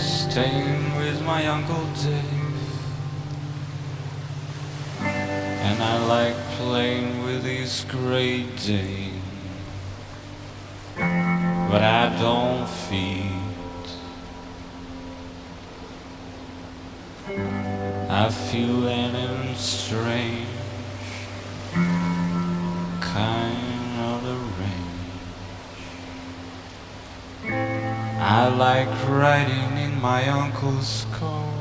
staying with my Uncle Dave. And I like playing with his Great Dane. But I don't feed. I feel an strange kind of the range. I like writing in my uncle's car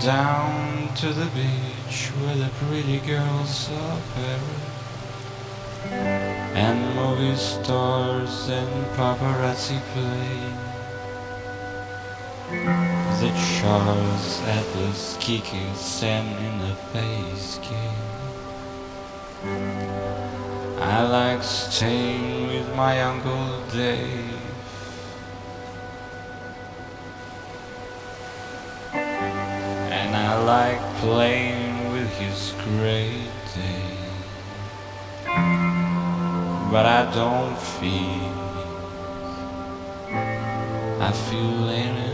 down to the beach where the pretty girls are buried and movie stars and paparazzi play. The Charles Atlas kicking Sam in the face game. I like staying with my Uncle Dave. And I like playing with his great day. But I don't feel, I feel any